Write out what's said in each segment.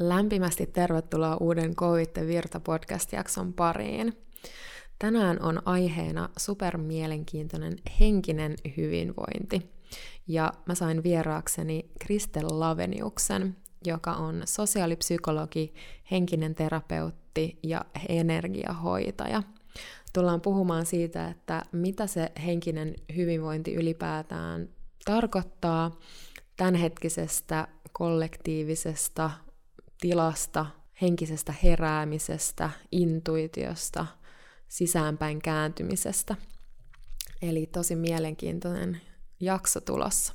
Lämpimästi tervetuloa uuden Koitte Virta podcast-jakson pariin. Tänään on aiheena supermielenkiintoinen henkinen hyvinvointi. Ja mä sain vieraakseni Kristel Laveniuksen, joka on sosiaalipsykologi, henkinen terapeutti ja energiahoitaja. Tullaan puhumaan siitä, että mitä se henkinen hyvinvointi ylipäätään tarkoittaa tämänhetkisestä kollektiivisesta tilasta, henkisestä heräämisestä, intuitiosta, sisäänpäin kääntymisestä. Eli tosi mielenkiintoinen jakso tulossa.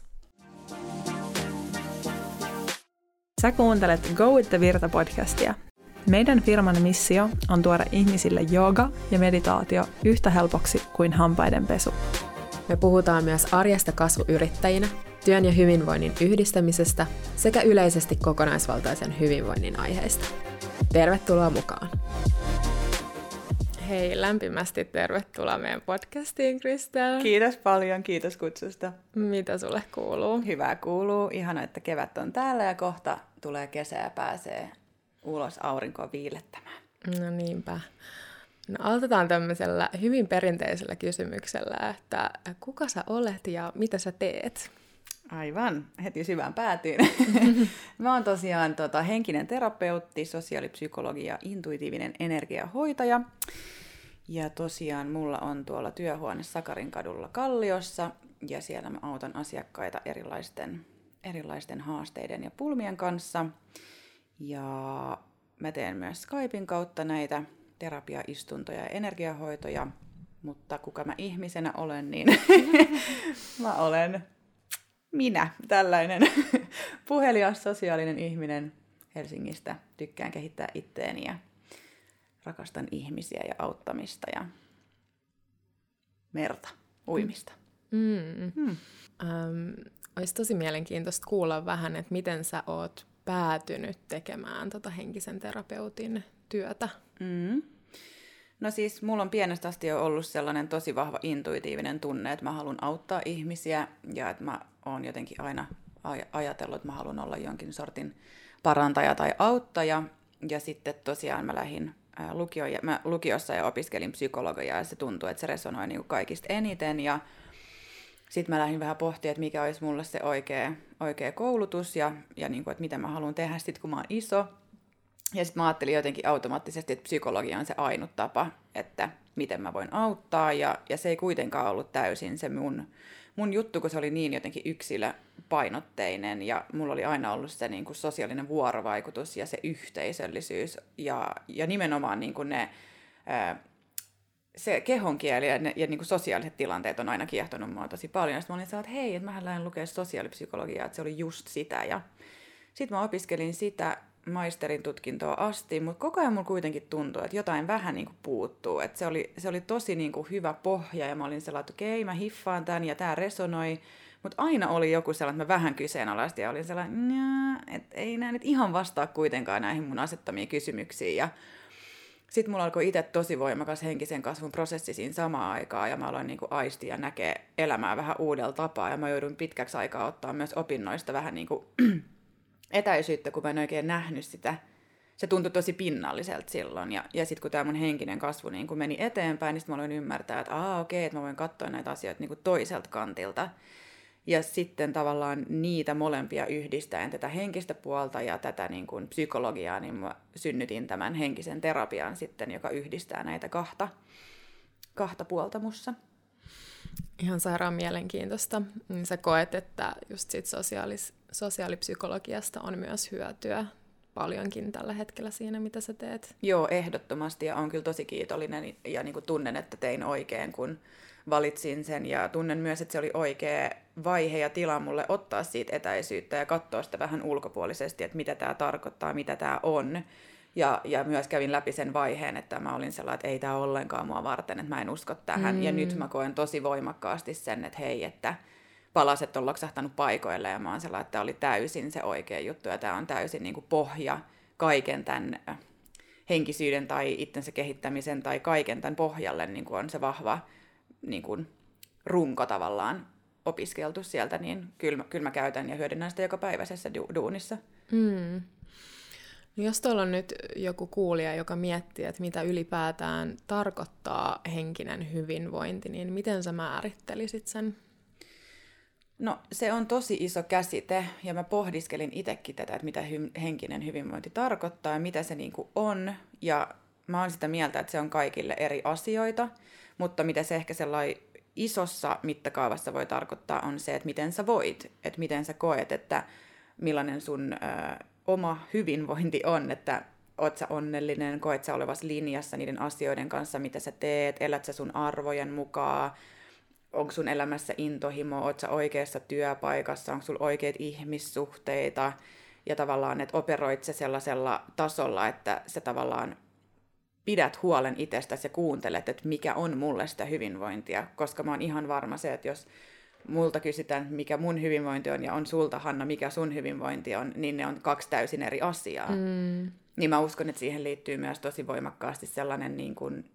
Sä kuuntelet Go with the Virta podcastia. Meidän firman missio on tuoda ihmisille jooga ja meditaatio yhtä helpoksi kuin hampaiden pesu. Me puhutaan myös arjesta kasvuyrittäjinä, työn ja hyvinvoinnin yhdistämisestä sekä yleisesti kokonaisvaltaisen hyvinvoinnin aiheista. Tervetuloa mukaan! Hei, lämpimästi tervetuloa meidän podcastiin, Kristel. Kiitos paljon, kiitos kutsusta. Mitä sulle kuuluu? Hyvää kuuluu. Ihana, että kevät on täällä ja kohta tulee kesä ja pääsee ulos aurinkoa viilettämään. No niinpä. No, aloitetaan tämmöisellä hyvin perinteisellä kysymyksellä, että kuka sä olet ja mitä sä teet? Aivan, heti syvään päätyyn. Mä oon tosiaan tota, henkinen terapeutti, sosiaalipsykologi ja intuitiivinen energiahoitaja. Ja tosiaan mulla on tuolla työhuone Sakarin kadulla Kalliossa ja siellä mä autan asiakkaita erilaisten, erilaisten haasteiden ja pulmien kanssa. Ja mä teen myös Skypein kautta näitä terapiaistuntoja ja energiahoitoja, mutta kuka mä ihmisenä olen, niin mä olen minä, tällainen puhelias sosiaalinen ihminen Helsingistä. Tykkään kehittää itteeni ja rakastan ihmisiä ja auttamista ja merta, uimista. Mm. Mm. Ähm, olisi tosi mielenkiintoista kuulla vähän, että miten sä oot päätynyt tekemään tota henkisen terapeutin työtä. Mm. No siis mulla on pienestä asti jo ollut sellainen tosi vahva intuitiivinen tunne, että mä haluan auttaa ihmisiä ja että mä oon jotenkin aina ajatellut, että mä haluan olla jonkin sortin parantaja tai auttaja. Ja sitten tosiaan mä lähdin lukio, mä lukiossa ja opiskelin psykologiaa ja se tuntui, että se resonoi niin kaikista eniten. Ja sitten mä lähdin vähän pohtimaan, että mikä olisi mulle se oikea, oikea koulutus ja, ja niin kuin, että mitä mä haluan tehdä sitten, kun mä oon iso. Ja sitten mä ajattelin jotenkin automaattisesti, että psykologia on se ainut tapa, että miten mä voin auttaa. Ja, ja se ei kuitenkaan ollut täysin se mun, mun juttu, kun se oli niin jotenkin yksilöpainotteinen. Ja mulla oli aina ollut se niin kuin sosiaalinen vuorovaikutus ja se yhteisöllisyys. Ja, ja nimenomaan niin kuin ne, se kehonkieli ja, ne, ja niin kuin sosiaaliset tilanteet on aina kiehtonut mua tosi paljon. Ja sitten mä olin että hei, että mähän lähden lukea sosiaalipsykologiaa, että se oli just sitä. Ja sitten mä opiskelin sitä maisterin tutkintoa asti, mutta koko ajan mulla kuitenkin tuntui, että jotain vähän niin kuin puuttuu. Että se, oli, se oli tosi niin kuin hyvä pohja ja mä olin sellainen, että okei, mä hiffaan tämän ja tämä resonoi. Mutta aina oli joku sellainen, että mä vähän kyseenalaistin ja olin sellainen, että ei näin nyt ihan vastaa kuitenkaan näihin mun asettamiin kysymyksiin. Ja sitten mulla alkoi itse tosi voimakas henkisen kasvun prosessi siinä samaan aikaan ja mä aloin niin kuin aistia ja näkee elämää vähän uudella tapaa ja mä joudun pitkäksi aikaa ottaa myös opinnoista vähän niin kuin etäisyyttä, kun mä en oikein nähnyt sitä. Se tuntui tosi pinnalliselta silloin. Ja, ja sitten kun tämä mun henkinen kasvu niin kun meni eteenpäin, niin sitten mä aloin ymmärtää, että aa okei, että mä voin katsoa näitä asioita niin kuin toiselta kantilta. Ja sitten tavallaan niitä molempia yhdistäen, tätä henkistä puolta ja tätä niin kuin psykologiaa, niin mä synnytin tämän henkisen terapian sitten, joka yhdistää näitä kahta, kahta puolta mussa. Ihan sairaan mielenkiintoista. Niin sä koet, että just sit sosiaalis, sosiaalipsykologiasta on myös hyötyä paljonkin tällä hetkellä siinä, mitä sä teet. Joo, ehdottomasti ja on kyllä tosi kiitollinen ja niin kuin tunnen, että tein oikein, kun valitsin sen ja tunnen myös, että se oli oikea vaihe ja tila mulle ottaa siitä etäisyyttä ja katsoa sitä vähän ulkopuolisesti, että mitä tämä tarkoittaa, mitä tämä on. Ja, ja myös kävin läpi sen vaiheen, että mä olin sellainen, että ei tämä ollenkaan mua varten, että mä en usko tähän. Mm. Ja nyt mä koen tosi voimakkaasti sen, että hei, että palaset on loksahtanut paikoille ja mä oon sellainen, että tämä oli täysin se oikea juttu ja tämä on täysin niin kuin pohja kaiken tämän äh, henkisyyden tai itsensä kehittämisen tai kaiken tämän pohjalle niin kuin on se vahva niin kuin runko tavallaan opiskeltu sieltä, niin kyllä, kyllä mä käytän ja hyödynnän sitä joka päiväisessä du- duunissa. Mm. No jos tuolla on nyt joku kuulija, joka miettii, että mitä ylipäätään tarkoittaa henkinen hyvinvointi, niin miten sä määrittelisit sen? No se on tosi iso käsite ja mä pohdiskelin itsekin tätä, että mitä hy- henkinen hyvinvointi tarkoittaa ja mitä se niinku on. Ja mä oon sitä mieltä, että se on kaikille eri asioita, mutta mitä se ehkä sellainen isossa mittakaavassa voi tarkoittaa on se, että miten sä voit, että miten sä koet, että millainen sun ö, oma hyvinvointi on, että oot sä onnellinen, koet sä olevas linjassa niiden asioiden kanssa, mitä sä teet, elät sä sun arvojen mukaan, onko sun elämässä intohimo, oot sä oikeassa työpaikassa, onko sulla oikeat ihmissuhteita, ja tavallaan, että operoit se sellaisella tasolla, että sä tavallaan pidät huolen itsestäsi ja kuuntelet, että mikä on mulle sitä hyvinvointia, koska mä oon ihan varma se, että jos multa kysytään, mikä mun hyvinvointi on, ja on sulta, Hanna, mikä sun hyvinvointi on, niin ne on kaksi täysin eri asiaa. Mm. Niin mä uskon, että siihen liittyy myös tosi voimakkaasti sellainen niin kuin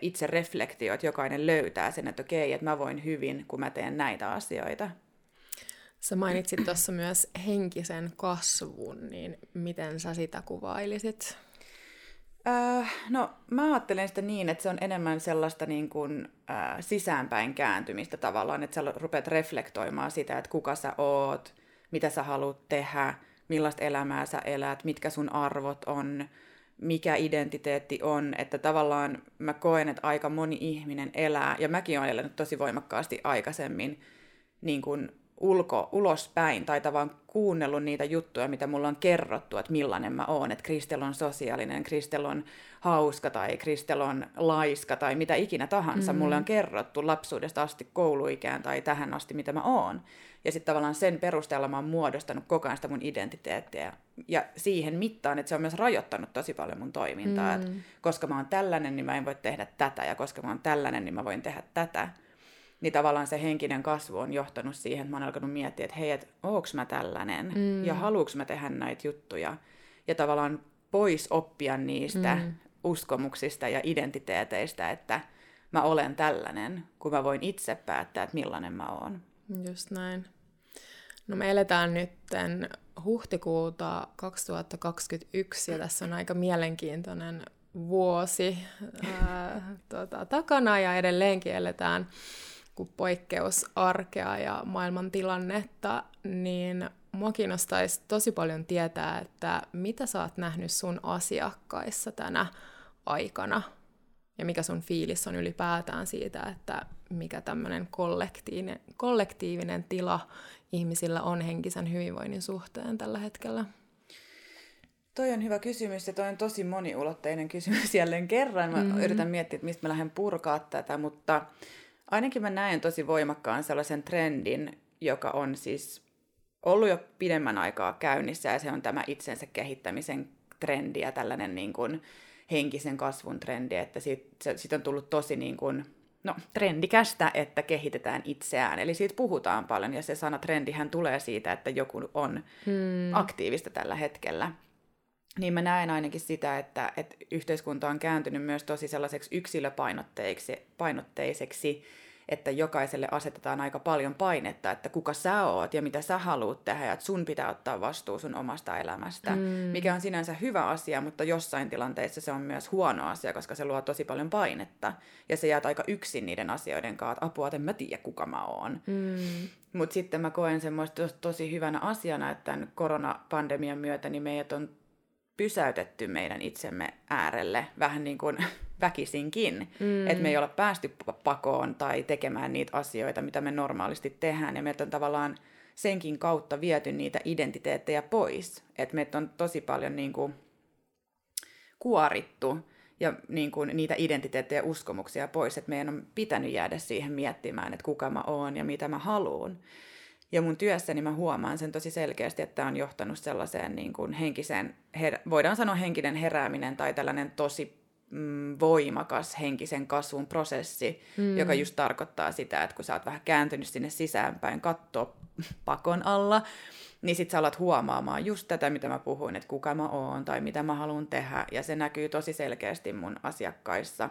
itse reflektio, että jokainen löytää sen, että okei, että mä voin hyvin, kun mä teen näitä asioita. Sä mainitsit tuossa myös henkisen kasvun, niin miten sä sitä kuvailisit? Äh, no, mä ajattelen sitä niin, että se on enemmän sellaista niin kuin, äh, sisäänpäin kääntymistä tavallaan, että sä rupeat reflektoimaan sitä, että kuka sä oot, mitä sä haluat tehdä, millaista elämää sä elät, mitkä sun arvot on, mikä identiteetti on, että tavallaan mä koen, että aika moni ihminen elää, ja mäkin olen elänyt tosi voimakkaasti aikaisemmin niin kuin ulko, ulospäin tai tavallaan kuunnellut niitä juttuja, mitä mulla on kerrottu, että millainen mä oon, että Kristel on sosiaalinen, Kristel on hauska tai Kristel on laiska tai mitä ikinä tahansa. Mm-hmm. Mulle on kerrottu lapsuudesta asti kouluikään tai tähän asti, mitä mä oon. Ja sitten tavallaan sen perusteella mä oon muodostanut koko ajan sitä mun identiteettiä. Ja siihen mittaan, että se on myös rajoittanut tosi paljon mun toimintaa. Mm. hmm Et koska mä oon tällainen, niin mä en voi tehdä tätä. Ja koska mä oon tällainen, niin mä voin tehdä tätä niin tavallaan se henkinen kasvu on johtanut siihen, että mä oon alkanut miettiä, että hei, että onks mä tällainen mm. ja haluuks mä tehdä näitä juttuja. Ja tavallaan pois oppia niistä mm. uskomuksista ja identiteeteistä, että mä olen tällainen, kun mä voin itse päättää, että millainen mä oon. Just näin. No me eletään nyt huhtikuuta 2021 ja tässä on aika mielenkiintoinen vuosi ää, tota, takana ja edelleenkin eletään kuin poikkeusarkea ja maailman tilannetta, niin mua kiinnostaisi tosi paljon tietää, että mitä sä oot nähnyt sun asiakkaissa tänä aikana ja mikä sun fiilis on ylipäätään siitä, että mikä tämmöinen kollektiivinen, kollektiivinen tila ihmisillä on henkisen hyvinvoinnin suhteen tällä hetkellä? Toi on hyvä kysymys ja toi on tosi moniulotteinen kysymys jälleen kerran. Mä mm-hmm. yritän miettiä, että mistä mä lähden purkaa tätä, mutta ainakin mä näen tosi voimakkaan sellaisen trendin, joka on siis ollut jo pidemmän aikaa käynnissä ja se on tämä itsensä kehittämisen trendi ja tällainen niin kuin henkisen kasvun trendi, että siitä, siitä on tullut tosi niin kuin, no, trendikästä, että kehitetään itseään. Eli siitä puhutaan paljon ja se sana trendihän tulee siitä, että joku on hmm. aktiivista tällä hetkellä. Niin mä näen ainakin sitä, että, että yhteiskunta on kääntynyt myös tosi sellaiseksi yksilöpainotteiseksi, että jokaiselle asetetaan aika paljon painetta, että kuka sä oot ja mitä sä haluat tehdä ja että sun pitää ottaa vastuu sun omasta elämästä, mm. mikä on sinänsä hyvä asia, mutta jossain tilanteissa se on myös huono asia, koska se luo tosi paljon painetta ja se jäät aika yksin niiden asioiden kanssa, että apua, että en mä tiedä kuka mä oon. Mm. Mutta sitten mä koen semmoista tosi hyvänä asiana, että tämän koronapandemian myötä niin meidät on pysäytetty meidän itsemme äärelle vähän niin kuin väkisinkin. Mm. Että me ei olla päästy pakoon tai tekemään niitä asioita, mitä me normaalisti tehdään. Ja meitä on tavallaan senkin kautta viety niitä identiteettejä pois. Että meitä on tosi paljon niin kuin kuorittu ja niin kuin niitä identiteettejä ja uskomuksia pois. Että meidän on pitänyt jäädä siihen miettimään, että kuka mä oon ja mitä mä haluan. Ja mun työssäni mä huomaan sen tosi selkeästi, että tämä on johtanut sellaiseen niin kuin henkiseen, her- voidaan sanoa henkinen herääminen tai tällainen tosi mm, voimakas henkisen kasvun prosessi, mm. joka just tarkoittaa sitä, että kun sä oot vähän kääntynyt sinne sisäänpäin katsoa pakon alla, niin sit sä alat huomaamaan just tätä, mitä mä puhuin, että kuka mä oon tai mitä mä haluan tehdä, ja se näkyy tosi selkeästi mun asiakkaissa,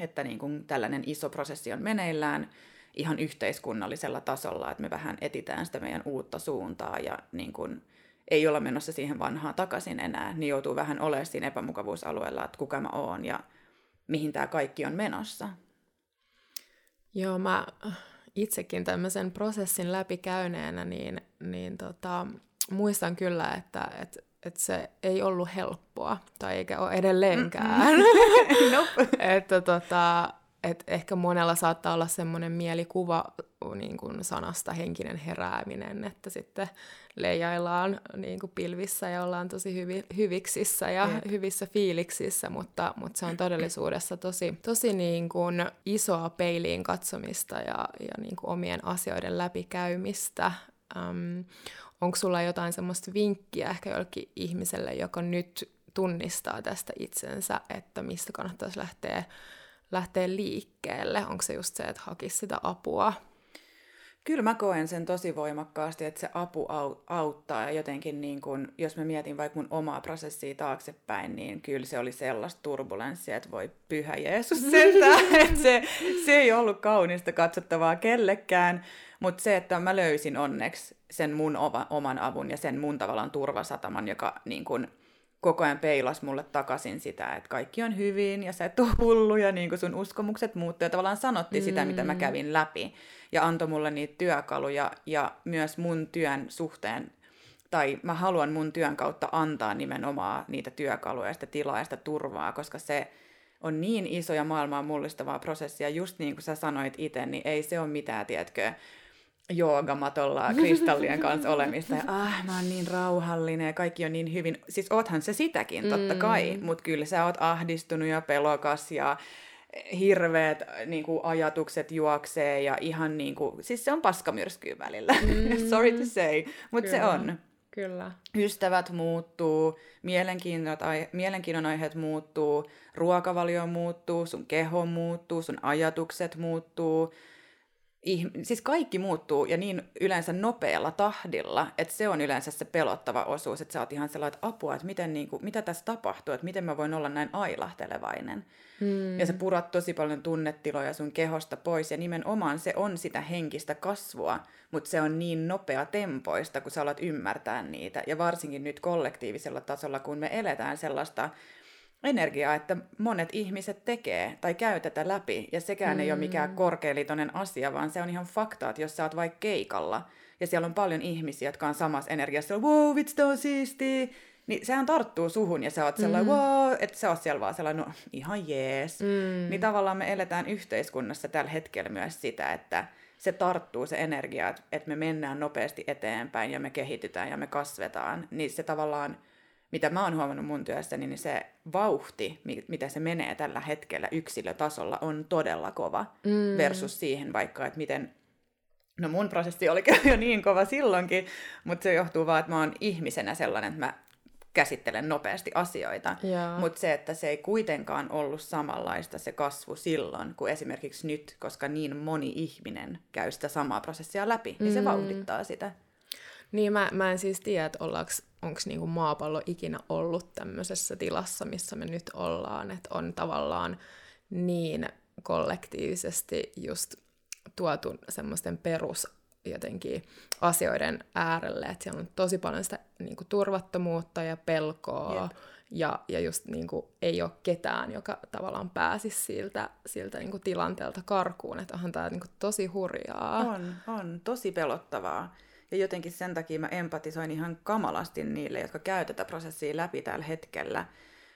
että niin kun tällainen iso prosessi on meneillään, ihan yhteiskunnallisella tasolla, että me vähän etitään sitä meidän uutta suuntaa ja niin kun ei olla menossa siihen vanhaan takaisin enää, niin joutuu vähän olemaan siinä epämukavuusalueella, että kuka mä oon ja mihin tämä kaikki on menossa. Joo, mä itsekin tämmöisen prosessin läpikäyneenä, niin, niin tota, muistan kyllä, että, että että se ei ollut helppoa, tai eikä ole edelleenkään. nope. että tota, et ehkä monella saattaa olla semmoinen mielikuva niin kuin sanasta henkinen herääminen, että sitten leijaillaan niin kuin pilvissä ja ollaan tosi hyvi, hyviksissä ja Jep. hyvissä fiiliksissä, mutta, mutta se on todellisuudessa tosi, tosi niin kuin isoa peiliin katsomista ja, ja niin kuin omien asioiden läpikäymistä. Um, onko sulla jotain semmoista vinkkiä ehkä jollekin ihmiselle, joka nyt tunnistaa tästä itsensä, että mistä kannattaisi lähteä, lähteä liikkeelle? Onko se just se, että hakisi sitä apua? Kyllä mä koen sen tosi voimakkaasti, että se apu auttaa ja jotenkin niin kun, jos mä mietin vaikka mun omaa prosessia taaksepäin, niin kyllä se oli sellaista turbulenssia, että voi pyhä Jeesus sentään, että se, se ei ollut kaunista katsottavaa kellekään, mutta se, että mä löysin onneksi sen mun oman avun ja sen mun tavallaan turvasataman, joka niin kun, koko ajan peilas mulle takaisin sitä, että kaikki on hyvin ja sä et ole hullu ja niin sun uskomukset muuttuu ja tavallaan sanotti mm. sitä, mitä mä mm. kävin läpi ja antoi mulle niitä työkaluja ja myös mun työn suhteen tai mä haluan mun työn kautta antaa nimenomaan niitä työkaluja, sitä tilaa ja sitä turvaa, koska se on niin iso ja maailmaa mullistavaa prosessia, just niin kuin sä sanoit itse, niin ei se ole mitään, tiedätkö, joogamatolla kristallien kanssa olemista. Ja ah, mä oon niin rauhallinen ja kaikki on niin hyvin. Siis oothan se sitäkin, totta mm. kai. Mutta kyllä sä oot ahdistunut ja pelokas ja hirveät niin kuin, ajatukset juoksee ja ihan niin kuin, siis se on paskamyrskyä välillä. Mm. Sorry to say, mutta se on. Kyllä. Ystävät muuttuu, mielenkiinnon aiheet muuttuu, ruokavalio muuttuu, sun keho muuttuu, sun ajatukset muuttuu, siis kaikki muuttuu ja niin yleensä nopealla tahdilla, että se on yleensä se pelottava osuus, että sä oot ihan sellainen, että apua, että miten, niin kuin, mitä tässä tapahtuu, että miten mä voin olla näin ailahtelevainen. Hmm. Ja sä purat tosi paljon tunnetiloja sun kehosta pois ja nimenomaan se on sitä henkistä kasvua, mutta se on niin nopea tempoista, kun sä alat ymmärtää niitä. Ja varsinkin nyt kollektiivisella tasolla, kun me eletään sellaista energiaa, että monet ihmiset tekee tai käy tätä läpi, ja sekään mm. ei ole mikään mm. korkealiitoinen asia, vaan se on ihan fakta, että jos sä oot vaikka keikalla, ja siellä on paljon ihmisiä, jotka on samassa energiassa, wow, vitsi, on siistiä, niin sehän tarttuu suhun, ja sä oot sellainen, mm. wow, että sä oot siellä vaan sellainen, no ihan jees. Mm. Niin tavallaan me eletään yhteiskunnassa tällä hetkellä myös sitä, että se tarttuu se energia, että me mennään nopeasti eteenpäin, ja me kehitytään, ja me kasvetaan, niin se tavallaan mitä mä oon huomannut mun työssäni, niin se vauhti, mitä se menee tällä hetkellä yksilötasolla, on todella kova mm. versus siihen vaikka, että miten No mun prosessi oli jo niin kova silloinkin, mutta se johtuu vaan, että mä oon ihmisenä sellainen, että mä käsittelen nopeasti asioita. Mutta se, että se ei kuitenkaan ollut samanlaista se kasvu silloin kuin esimerkiksi nyt, koska niin moni ihminen käy sitä samaa prosessia läpi, niin se mm. vauhdittaa sitä. Niin mä, mä en siis tiedä, että onko niinku maapallo ikinä ollut tämmöisessä tilassa, missä me nyt ollaan, että on tavallaan niin kollektiivisesti just tuotu semmoisten perus jotenkin asioiden äärelle, että siellä on tosi paljon sitä niin kuin, turvattomuutta ja pelkoa, Jep. ja, ja just niin kuin, ei ole ketään, joka tavallaan pääsisi siltä, siltä niin kuin, tilanteelta karkuun, että onhan tämä niin kuin, tosi hurjaa. On, on, tosi pelottavaa. Ja jotenkin sen takia mä empatisoin ihan kamalasti niille, jotka käy tätä prosessia läpi tällä hetkellä,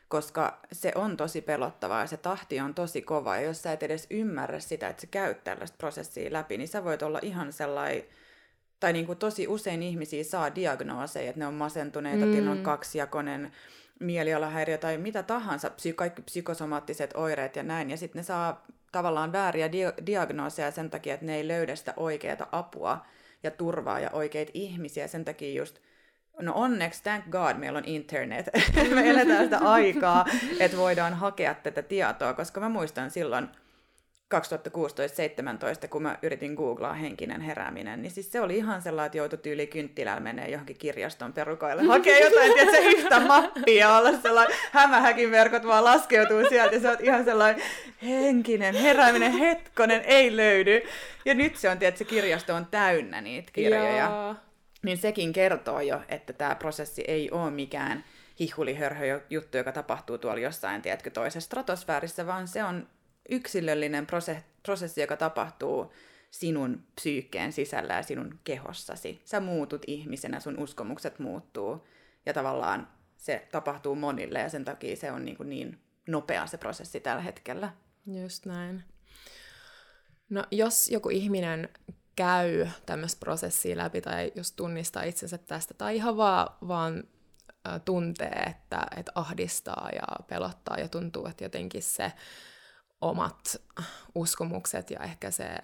koska se on tosi pelottavaa ja se tahti on tosi kova. Ja jos sä et edes ymmärrä sitä, että sä käyt tällaista prosessia läpi, niin sä voit olla ihan sellainen tai niin kuin tosi usein ihmisiä saa diagnooseja, että ne on masentuneita, mm. on kaksijakoinen mielialahäiriö tai mitä tahansa, psy- kaikki psykosomaattiset oireet ja näin, ja sitten ne saa tavallaan vääriä dia- diagnooseja sen takia, että ne ei löydä sitä oikeaa apua ja turvaa ja oikeita ihmisiä. Sen takia just, no onneksi, thank God, meillä on internet. Me eletään sitä aikaa, että voidaan hakea tätä tietoa, koska mä muistan silloin 2016-2017, kun mä yritin googlaa henkinen herääminen, niin siis se oli ihan sellainen, että joutui tyyli kynttilällä menee johonkin kirjaston perukoille, hakee jotain, tiedätkö, yhtä mappia ja olla sellainen hämähäkin verkot vaan laskeutuu sieltä ja sä oot ihan sellainen henkinen herääminen, hetkonen, ei löydy. Ja nyt se on, tiedätkö, se kirjasto on täynnä niitä kirjoja. Joo. niin sekin kertoo jo, että tämä prosessi ei ole mikään hihulihörhö juttu, joka tapahtuu tuolla jossain, tiedätkö, toisessa stratosfäärissä, vaan se on yksilöllinen prosessi, joka tapahtuu sinun psyykkeen sisällä ja sinun kehossasi. Sä muutut ihmisenä, sun uskomukset muuttuu ja tavallaan se tapahtuu monille ja sen takia se on niin, kuin niin nopea se prosessi tällä hetkellä. Just näin. No jos joku ihminen käy tämmöistä prosessia läpi tai jos tunnistaa itsensä tästä tai ihan vaan, vaan tuntee, että, että ahdistaa ja pelottaa ja tuntuu, että jotenkin se omat uskomukset ja ehkä se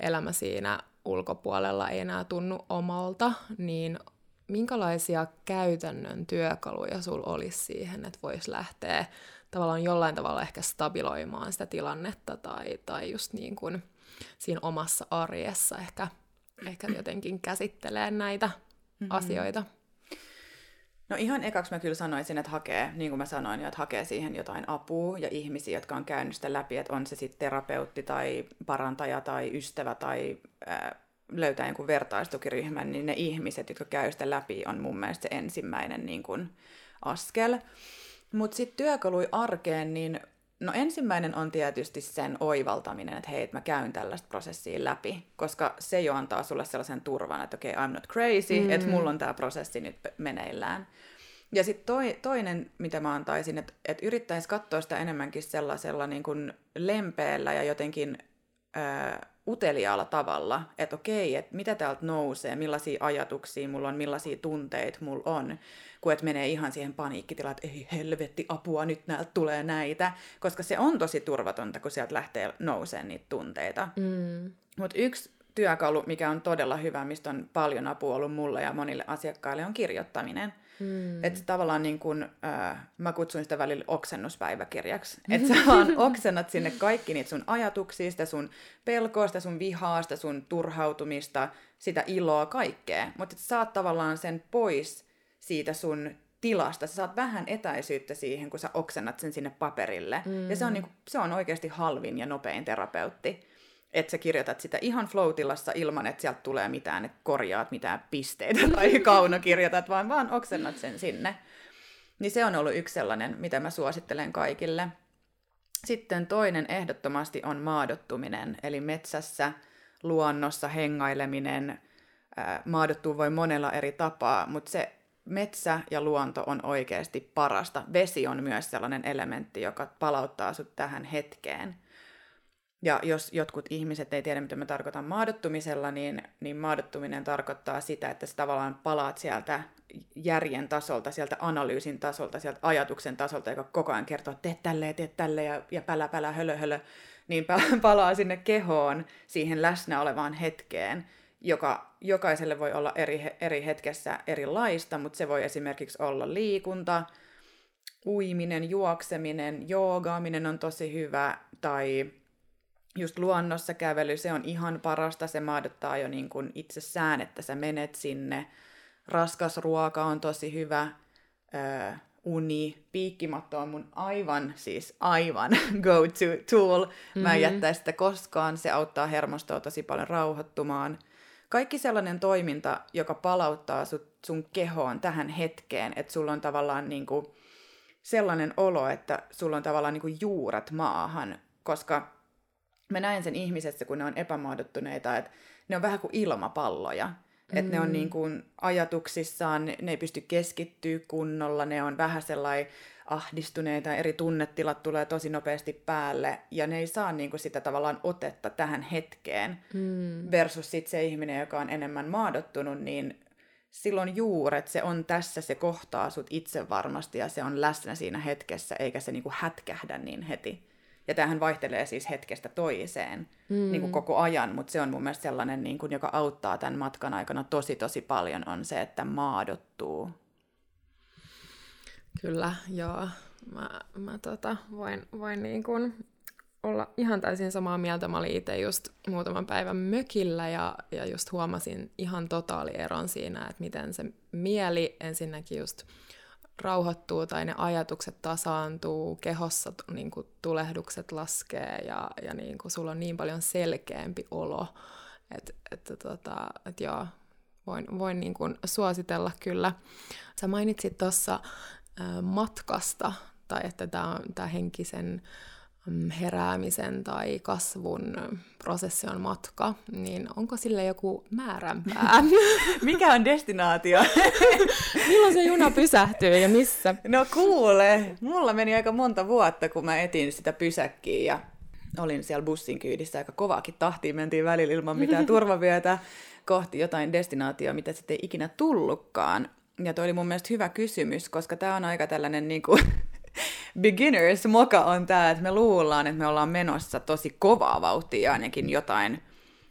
elämä siinä ulkopuolella ei enää tunnu omalta, niin minkälaisia käytännön työkaluja sul olisi siihen, että voisi lähteä tavallaan jollain tavalla ehkä stabiloimaan sitä tilannetta tai, tai just niin kuin siinä omassa arjessa ehkä, ehkä jotenkin käsittelee näitä mm-hmm. asioita. No ihan ekaksi mä kyllä sanoisin, että hakee, niin kuin mä sanoin että hakee siihen jotain apua ja ihmisiä, jotka on käynyt sitä läpi, että on se sitten terapeutti tai parantaja tai ystävä tai ää, löytää jonkun vertaistukiryhmän, niin ne ihmiset, jotka käy sitä läpi, on mun mielestä se ensimmäinen niin kuin, askel. Mutta sitten työkalui arkeen, niin no ensimmäinen on tietysti sen oivaltaminen, että hei, että mä käyn tällaista prosessia läpi, koska se jo antaa sulle sellaisen turvan, että okei, okay, I'm not crazy, mm. että mulla on tämä prosessi nyt meneillään. Ja sitten toi, toinen, mitä mä antaisin, että et yrittäisi katsoa sitä enemmänkin sellaisella niin kuin lempeällä ja jotenkin ää, uteliaalla tavalla, että okei, että mitä täältä nousee, millaisia ajatuksia mulla on, millaisia tunteita mulla on, kun et menee ihan siihen paniikkitilaan, että ei helvetti, apua, nyt näältä tulee näitä, koska se on tosi turvatonta, kun sieltä lähtee nouseen niitä tunteita. Mm. Mutta yksi työkalu, mikä on todella hyvä, mistä on paljon apua ollut mulle ja monille asiakkaille, on kirjoittaminen. Mm. Että tavallaan niin kun, äh, mä kutsun sitä välillä oksennuspäiväkirjaksi. Että sä vaan oksennat sinne kaikki niitä sun ajatuksia, sitä sun pelkoa, sitä sun vihaa, sitä sun turhautumista, sitä iloa, kaikkea. Mutta sä saat tavallaan sen pois siitä sun tilasta. Sä saat vähän etäisyyttä siihen, kun sä oksennat sen sinne paperille. Mm. Ja se on, niin se on oikeasti halvin ja nopein terapeutti että sä kirjoitat sitä ihan flow ilman, että sieltä tulee mitään, että korjaat mitään pisteitä tai kaunokirjoitat, vaan vaan oksennat sen sinne. Niin se on ollut yksi sellainen, mitä mä suosittelen kaikille. Sitten toinen ehdottomasti on maadottuminen, eli metsässä, luonnossa hengaileminen. Maadottuu voi monella eri tapaa, mutta se metsä ja luonto on oikeasti parasta. Vesi on myös sellainen elementti, joka palauttaa sut tähän hetkeen. Ja jos jotkut ihmiset ei tiedä, mitä mä tarkoitan maadottumisella, niin, niin maadottuminen tarkoittaa sitä, että sä tavallaan palaat sieltä järjen tasolta, sieltä analyysin tasolta, sieltä ajatuksen tasolta, joka koko ajan kertoo, että tee tälleen, tee tälleen ja, ja pälä, pälä, hölö, hölö, niin palaa sinne kehoon, siihen läsnä olevaan hetkeen, joka jokaiselle voi olla eri, eri hetkessä erilaista, mutta se voi esimerkiksi olla liikunta, uiminen, juokseminen, joogaaminen on tosi hyvä, tai just luonnossa kävely, se on ihan parasta, se maadottaa jo niin kuin itsessään, että sä menet sinne. Raskas ruoka on tosi hyvä, öö, uni, piikkimatto on mun aivan, siis aivan go-to tool. Mä en mm-hmm. jättäisi sitä koskaan, se auttaa hermostoa tosi paljon rauhoittumaan. Kaikki sellainen toiminta, joka palauttaa sut, sun kehoon tähän hetkeen, että sulla on tavallaan niin kuin sellainen olo, että sulla on tavallaan niin kuin juuret maahan, koska mä näen sen ihmisessä, kun ne on epämaadottuneita, että ne on vähän kuin ilmapalloja. Mm. Että ne on niin kuin ajatuksissaan, ne ei pysty keskittyä kunnolla, ne on vähän sellainen ahdistuneita, eri tunnetilat tulee tosi nopeasti päälle, ja ne ei saa niin kuin sitä tavallaan otetta tähän hetkeen. Mm. Versus sit se ihminen, joka on enemmän maadottunut, niin silloin juuret, se on tässä, se kohtaa sut itse varmasti, ja se on läsnä siinä hetkessä, eikä se niin kuin hätkähdä niin heti. Ja tämähän vaihtelee siis hetkestä toiseen mm. niin kuin koko ajan, mutta se on mun mielestä sellainen, niin kuin, joka auttaa tämän matkan aikana tosi tosi paljon, on se, että maadottuu. Kyllä, joo. Mä, mä tota, voin, voin niin kuin olla ihan täysin samaa mieltä. Mä olin itse just muutaman päivän mökillä ja, ja just huomasin ihan totaalieron siinä, että miten se mieli ensinnäkin just rauhoittuu tai ne ajatukset tasaantuu, kehossa niin kuin tulehdukset laskee ja, ja niin kuin sulla on niin paljon selkeämpi olo, että, että, tota, että joo, voin, voin niin kuin suositella kyllä. Sä mainitsit tuossa matkasta, tai että tämä henkisen heräämisen tai kasvun prosessi on matka, niin onko sille joku määränpää? Mikä on destinaatio? Milloin se juna pysähtyy ja missä? No kuule, mulla meni aika monta vuotta, kun mä etin sitä pysäkkiä ja olin siellä bussin kyydissä aika kovaakin tahtiin, mentiin välillä ilman mitään turvavyötä kohti jotain destinaatioa, mitä sitten ei ikinä tullutkaan. Ja toi oli mun mielestä hyvä kysymys, koska tämä on aika tällainen niin kuin, beginners moka on tämä, että me luullaan, että me ollaan menossa tosi kovaa vauhtia ainakin jotain,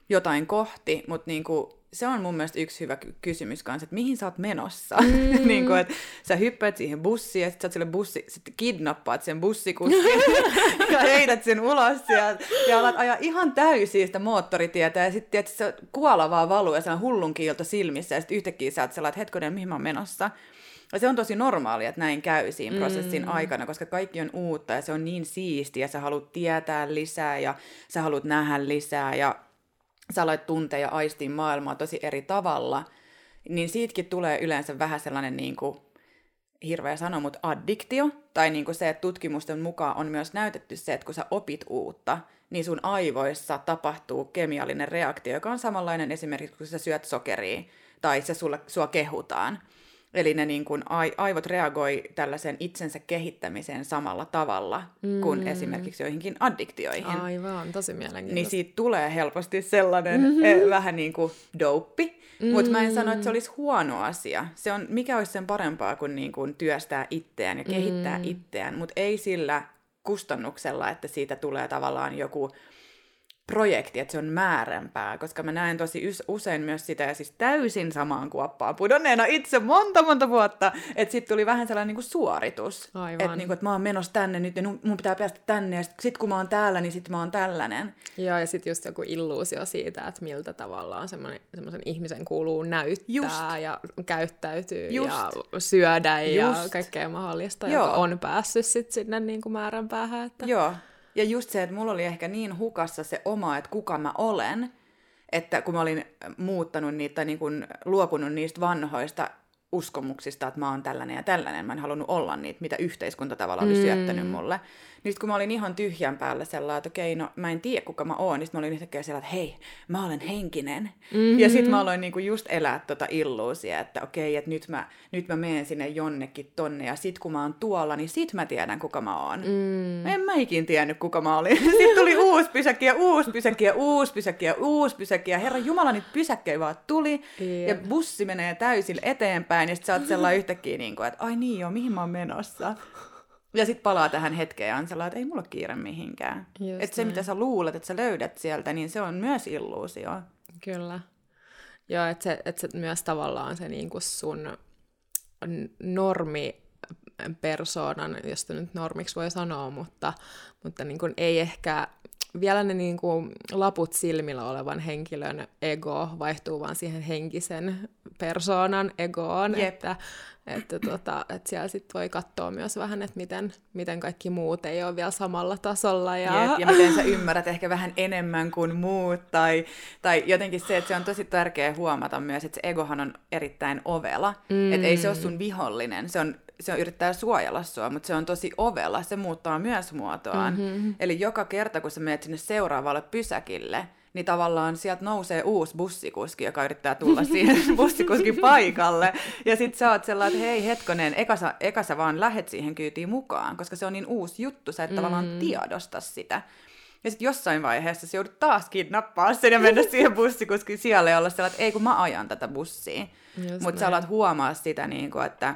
jotain kohti, mutta niin kuin se on mun mielestä yksi hyvä kysymys kanssa, että mihin sä oot menossa. Mm. niin kuin, että sä hyppäät siihen bussiin ja sit sä oot sille bussi, sit kidnappaat sen bussikuskin ja heität sen ulos sieltä ja alat ajaa ihan täysin sitä moottoritietä ja sitten että se kuola vaan valuu ja se on hullun kiilto silmissä ja sitten yhtäkkiä sä oot sellainen, että hetkonen, mihin mä oon menossa. Ja se on tosi normaalia, että näin käy siinä prosessin mm. aikana, koska kaikki on uutta ja se on niin siistiä ja sä haluat tietää lisää ja sä haluat nähdä lisää ja sä aloit tuntea ja aistia maailmaa tosi eri tavalla, niin siitäkin tulee yleensä vähän sellainen niin kuin, hirveä sano, mutta addiktio, tai niin kuin se, että tutkimusten mukaan on myös näytetty se, että kun sä opit uutta, niin sun aivoissa tapahtuu kemiallinen reaktio, joka on samanlainen esimerkiksi, kun sä syöt sokeria, tai se sulla, sua kehutaan. Eli ne niin kuin aivot reagoi tällaisen itsensä kehittämiseen samalla tavalla mm. kuin esimerkiksi joihinkin addiktioihin. Aivan, tosi mielenkiintoista. Niin siitä tulee helposti sellainen mm-hmm. eh, vähän niin kuin douppi, mm-hmm. mutta mä en sano, että se olisi huono asia. Se on, mikä olisi sen parempaa kuin, niin kuin työstää itseään ja kehittää mm. itseään, mutta ei sillä kustannuksella, että siitä tulee tavallaan joku projekti, että se on määränpää, koska mä näen tosi usein myös sitä, ja siis täysin samaan kuoppaan pudonneena itse monta monta vuotta, että sitten tuli vähän sellainen niin suoritus, että niin että mä oon menossa tänne nyt, ja mun pitää päästä tänne, ja sitten sit kun mä oon täällä, niin sitten mä oon tällainen. Joo, ja sitten just joku illuusio siitä, että miltä tavallaan semmoisen ihmisen kuuluu näyttää, just. ja käyttäytyy, just. ja syödä, just. ja kaikkea mahdollista, Joo. joka on päässyt sitten sinne niin kuin määränpäähän. Että... Joo, ja just se, että mulla oli ehkä niin hukassa se oma, että kuka mä olen, että kun mä olin muuttanut niitä tai niin luopunut niistä vanhoista uskomuksista, että mä oon tällainen ja tällainen, mä en halunnut olla niitä, mitä yhteiskunta tavallaan oli mm. syöttänyt mulle, niin kun mä olin ihan tyhjän päällä sellainen, että okei, no mä en tiedä kuka mä oon, niin mä olin yhtäkkiä sellainen, että hei, mä olen henkinen. Mm-hmm. Ja sitten mä aloin niinku just elää tota illuusia, että okei, että nyt mä, nyt mä menen sinne jonnekin tonne, ja sit kun mä oon tuolla, niin sit mä tiedän kuka mä oon. Mm. En mä ikin tiennyt kuka mä olin. sitten tuli uusi pysäkki ja uusi pysäkki ja uusi pysäkki ja uusi pysäkki, ja herra Jumala, niitä pysäkkejä vaan tuli, yep. ja bussi menee täysin eteenpäin, ja sit sä oot sellainen yhtäkkiä, niin kuin, että ai niin joo, mihin mä oon menossa. Ja sitten palaa tähän hetkeen ja on sellainen, että ei mulla kiire mihinkään. Että se, mitä sä luulet, että sä löydät sieltä, niin se on myös illuusio. Kyllä. Joo, että se, et se myös tavallaan se niinku sun normi persoonan, josta nyt normiksi voi sanoa, mutta, mutta niin kuin ei ehkä vielä ne niin kuin laput silmillä olevan henkilön ego vaihtuu vaan siihen henkisen persoonan egoon, Jep. että, että, tota, että siellä sitten voi katsoa myös vähän, että miten, miten kaikki muut ei ole vielä samalla tasolla. Ja, Jep, ja miten sä ymmärrät ehkä vähän enemmän kuin muut, tai, tai jotenkin se, että se on tosi tärkeää huomata myös, että se egohan on erittäin ovela, mm. että ei se ole sun vihollinen, se on se yrittää suojella sua, mutta se on tosi ovella, se muuttaa myös muotoaan. Mm-hmm. Eli joka kerta, kun sä menet sinne seuraavalle pysäkille, niin tavallaan sieltä nousee uusi bussikuski, joka yrittää tulla siihen bussikuskin paikalle. Ja sit sä oot sellainen, että hei hetkonen, eka sä, eka sä vaan lähet siihen kyytiin mukaan, koska se on niin uusi juttu, sä et mm. tavallaan tiedosta sitä. Ja sitten jossain vaiheessa sä joudut taas kidnappaa sen ja mennä siihen bussikuskin siellä ja olla sellainen, että ei kun mä ajan tätä bussia. Mutta sä alat huomaa sitä, niin kuin, että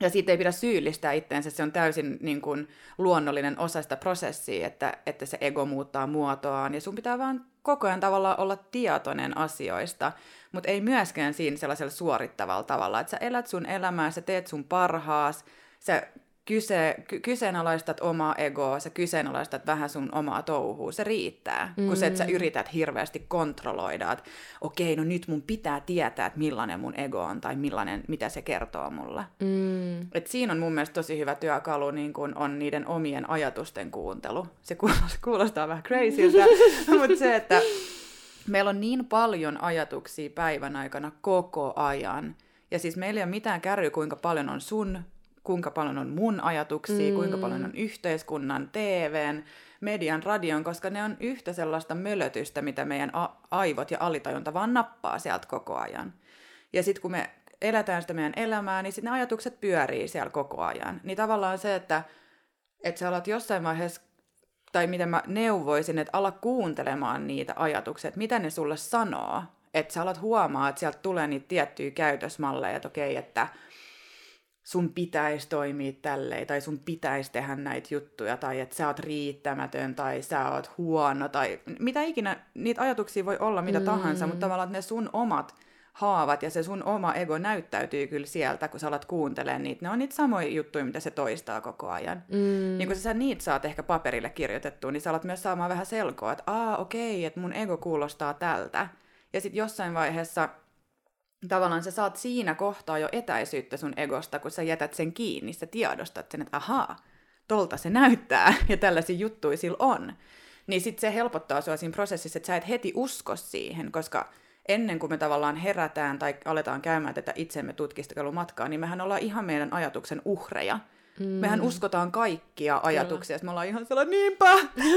ja siitä ei pidä syyllistää itteensä, se on täysin niin kuin, luonnollinen osa sitä prosessia, että, että se ego muuttaa muotoaan, ja sun pitää vaan koko ajan tavallaan olla tietoinen asioista, mutta ei myöskään siinä sellaisella suorittavalla tavalla, että sä elät sun elämää, sä teet sun parhaas, sä kyse, ky- kyseenalaistat omaa egoa, sä kyseenalaistat vähän sun omaa touhua, se riittää. Mm-hmm. Kun se, että sä mm. yrität hirveästi kontrolloida, että okei, no nyt mun pitää tietää, että millainen mun ego on tai millainen, mitä se kertoo mulle. Mm. Et siinä on mun mielestä tosi hyvä työkalu, niin kun on niiden omien ajatusten kuuntelu. Se kuulostaa, kuulostaa vähän crazyltä, mutta se, että meillä on niin paljon ajatuksia päivän aikana koko ajan. Ja siis meillä ei ole mitään kärry, kuinka paljon on sun, kuinka paljon on mun ajatuksia, mm. kuinka paljon on yhteiskunnan, TVn, median, radion, koska ne on yhtä sellaista mölötystä, mitä meidän a- aivot ja alitajunta vaan nappaa sieltä koko ajan. Ja sitten kun me eletään sitä meidän elämää, niin sitten ne ajatukset pyörii siellä koko ajan. Niin tavallaan se, että, että sä alat jossain vaiheessa tai miten mä neuvoisin, että ala kuuntelemaan niitä ajatuksia, että mitä ne sulle sanoo. Että sä alat huomaa, että sieltä tulee niitä tiettyjä käytösmalleja, että okei, että sun pitäisi toimia tälleen, tai sun pitäisi tehdä näitä juttuja, tai että sä oot riittämätön, tai sä oot huono, tai mitä ikinä, niitä ajatuksia voi olla mitä mm. tahansa, mutta tavallaan ne sun omat haavat ja se sun oma ego näyttäytyy kyllä sieltä, kun sä alat kuuntelemaan niitä. Ne on niitä samoja juttuja, mitä se toistaa koko ajan. Mm. Niin kun sä niitä saat ehkä paperille kirjoitettua, niin sä alat myös saamaan vähän selkoa, että aa okei, että mun ego kuulostaa tältä. Ja sitten jossain vaiheessa tavallaan sä saat siinä kohtaa jo etäisyyttä sun egosta, kun sä jätät sen kiinni, sä tiedostat sen, että ahaa, tolta se näyttää ja tällaisia juttuja sillä on. Niin sitten se helpottaa sua siinä prosessissa, että sä et heti usko siihen, koska ennen kuin me tavallaan herätään tai aletaan käymään tätä itsemme tutkistelumatkaa, niin mehän ollaan ihan meidän ajatuksen uhreja. Mm. Mehän uskotaan kaikkia ajatuksia, me ollaan ihan sellainen, niinpä,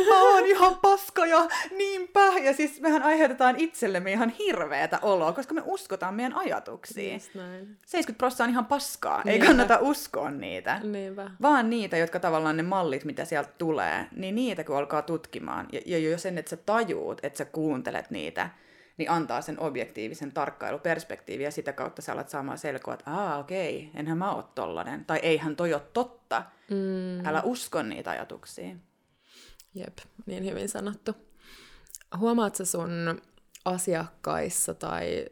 mä oon ihan paska ja niinpä. Ja siis mehän aiheutetaan itsellemme ihan hirveätä oloa, koska me uskotaan meidän ajatuksiin. Just näin. 70 prosenttia on ihan paskaa, Niinpä. ei kannata uskoa niitä. Niinpä. Vaan niitä, jotka tavallaan ne mallit, mitä sieltä tulee, niin niitä kun alkaa tutkimaan. Ja, ja jo sen, että sä tajuut, että sä kuuntelet niitä, niin antaa sen objektiivisen tarkkailuperspektiivin ja sitä kautta sä alat saamaan selkoa, että aa okei, enhän mä oo tollanen. Tai eihän toi ole totta. Mm. Älä usko niitä ajatuksia. Jep, niin hyvin sanottu. Huomaat sä sun asiakkaissa tai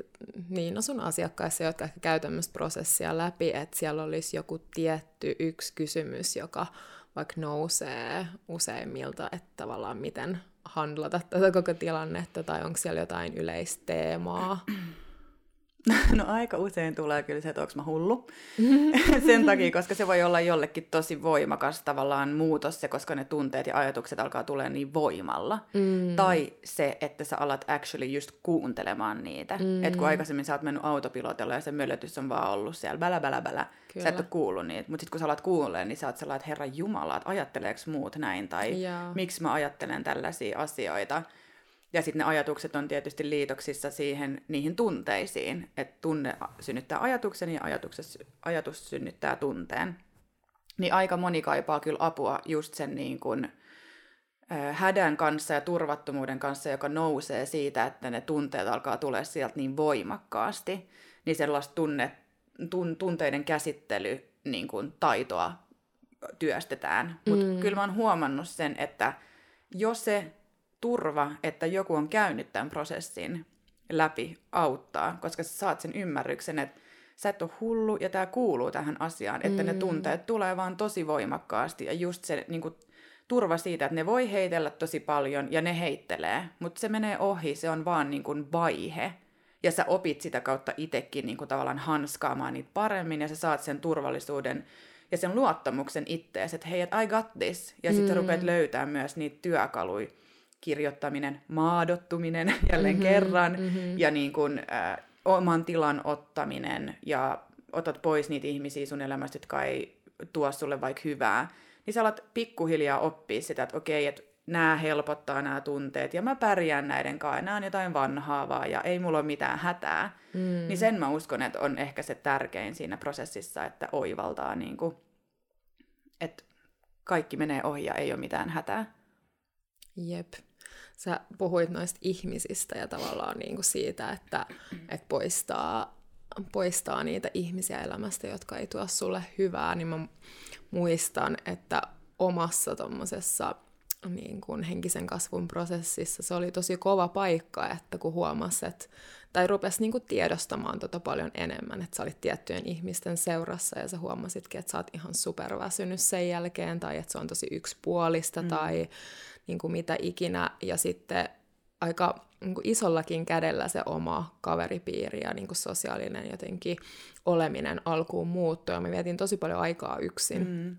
niin, no sun asiakkaissa, jotka ehkä käy tämmöistä prosessia läpi, että siellä olisi joku tietty yksi kysymys, joka vaikka nousee useimmilta, että tavallaan miten handlata tätä koko tilannetta, tai onko siellä jotain yleisteemaa? No aika usein tulee kyllä se, että onko mä hullu. Sen takia, koska se voi olla jollekin tosi voimakas tavallaan muutos se, koska ne tunteet ja ajatukset alkaa tulee niin voimalla. Mm. Tai se, että sä alat actually just kuuntelemaan niitä. Mm. Että kun aikaisemmin sä oot mennyt autopilotilla ja se mölötys on vaan ollut siellä bälä bälä bälä, Kyllä. sä et ole kuullut niitä. Mutta sitten kun sä alat kuulee, niin sä oot sellainen, että herra Jumala, että ajatteleeko muut näin? Tai yeah. miksi mä ajattelen tällaisia asioita? Ja sitten ne ajatukset on tietysti liitoksissa siihen, niihin tunteisiin, että tunne synnyttää ajatuksen ja ajatus synnyttää tunteen. Niin aika moni kaipaa kyllä apua just sen niin kuin, hädän kanssa ja turvattomuuden kanssa, joka nousee siitä, että ne tunteet alkaa tulla sieltä niin voimakkaasti. Niin sellaista tunne, tun, tunteiden käsittely niin kuin taitoa työstetään. Mutta mm. kyllä mä oon huomannut sen, että jos se turva, että joku on käynyt tämän prosessin läpi, auttaa, koska sä saat sen ymmärryksen, että sä et ole hullu ja tämä kuuluu tähän asiaan, että mm. ne tunteet tulee vaan tosi voimakkaasti ja just se niin kuin, turva siitä, että ne voi heitellä tosi paljon ja ne heittelee, mutta se menee ohi, se on vaan niin kuin vaihe. Ja sä opit sitä kautta itsekin niin kuin tavallaan hanskaamaan niitä paremmin ja sä saat sen turvallisuuden ja sen luottamuksen ittees, että hei, I got this. Ja sitten mm. rupeat löytää myös niitä työkaluja, kirjoittaminen, maadottuminen jälleen mm-hmm, kerran mm-hmm. ja niin kuin, äh, oman tilan ottaminen ja otat pois niitä ihmisiä sun elämästä, jotka ei tuo sulle vaikka hyvää, niin sä alat pikkuhiljaa oppia sitä, että okei, että nämä helpottaa nämä tunteet ja mä pärjään näiden kanssa, nämä on jotain vanhaa vaan ja ei mulla ole mitään hätää. Mm. Niin sen mä uskon, että on ehkä se tärkein siinä prosessissa, että oivaltaa, niin kuin, että kaikki menee ohi ja ei ole mitään hätää. Jep sä puhuit noista ihmisistä ja tavallaan niin kuin siitä, että, että poistaa, poistaa niitä ihmisiä elämästä, jotka ei tuo sulle hyvää, niin mä muistan, että omassa tuommoisessa niin kuin henkisen kasvun prosessissa se oli tosi kova paikka, että kun huomasi, että, tai rupesi niin kuin tiedostamaan tota paljon enemmän, että sä olit tiettyjen ihmisten seurassa ja sä huomasitkin, että sä oot ihan superväsynyt sen jälkeen, tai että se on tosi yksipuolista, mm. tai niin kuin mitä ikinä, ja sitten aika niin kuin isollakin kädellä se oma kaveripiiri ja niin kuin sosiaalinen jotenkin oleminen alkuun muuttui, ja mä vietin tosi paljon aikaa yksin. Mm.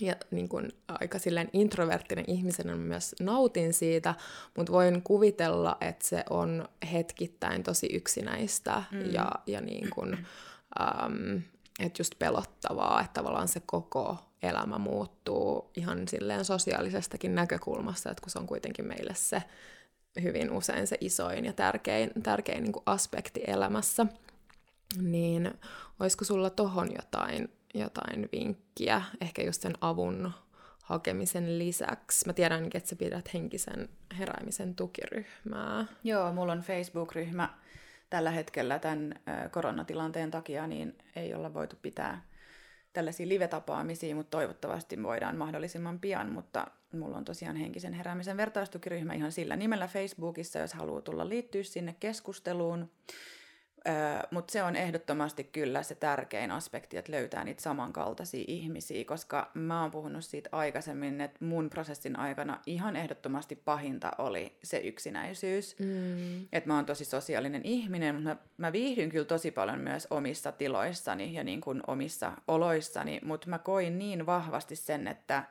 ja niin kuin aika silleen introverttinen ihmisen myös nautin siitä, mutta voin kuvitella, että se on hetkittäin tosi yksinäistä mm. ja, ja niin kuin, um, että just pelottavaa, että tavallaan se koko elämä muuttuu ihan silleen sosiaalisestakin näkökulmasta, että kun se on kuitenkin meille se hyvin usein se isoin ja tärkein, tärkein niin aspekti elämässä, niin olisiko sulla tohon jotain jotain vinkkiä, ehkä just sen avun hakemisen lisäksi. Mä tiedän, että sä pidät henkisen heräämisen tukiryhmää. Joo, mulla on Facebook-ryhmä tällä hetkellä tämän koronatilanteen takia, niin ei olla voitu pitää tällaisia live-tapaamisia, mutta toivottavasti voidaan mahdollisimman pian, mutta mulla on tosiaan henkisen heräämisen vertaistukiryhmä ihan sillä nimellä Facebookissa, jos haluaa tulla liittyä sinne keskusteluun. Mutta se on ehdottomasti kyllä se tärkein aspekti, että löytää niitä samankaltaisia ihmisiä, koska mä oon puhunut siitä aikaisemmin, että mun prosessin aikana ihan ehdottomasti pahinta oli se yksinäisyys. Mm. Että mä oon tosi sosiaalinen ihminen, mutta mä, mä viihdyn kyllä tosi paljon myös omissa tiloissani ja niin kuin omissa oloissani, mutta mä koin niin vahvasti sen, että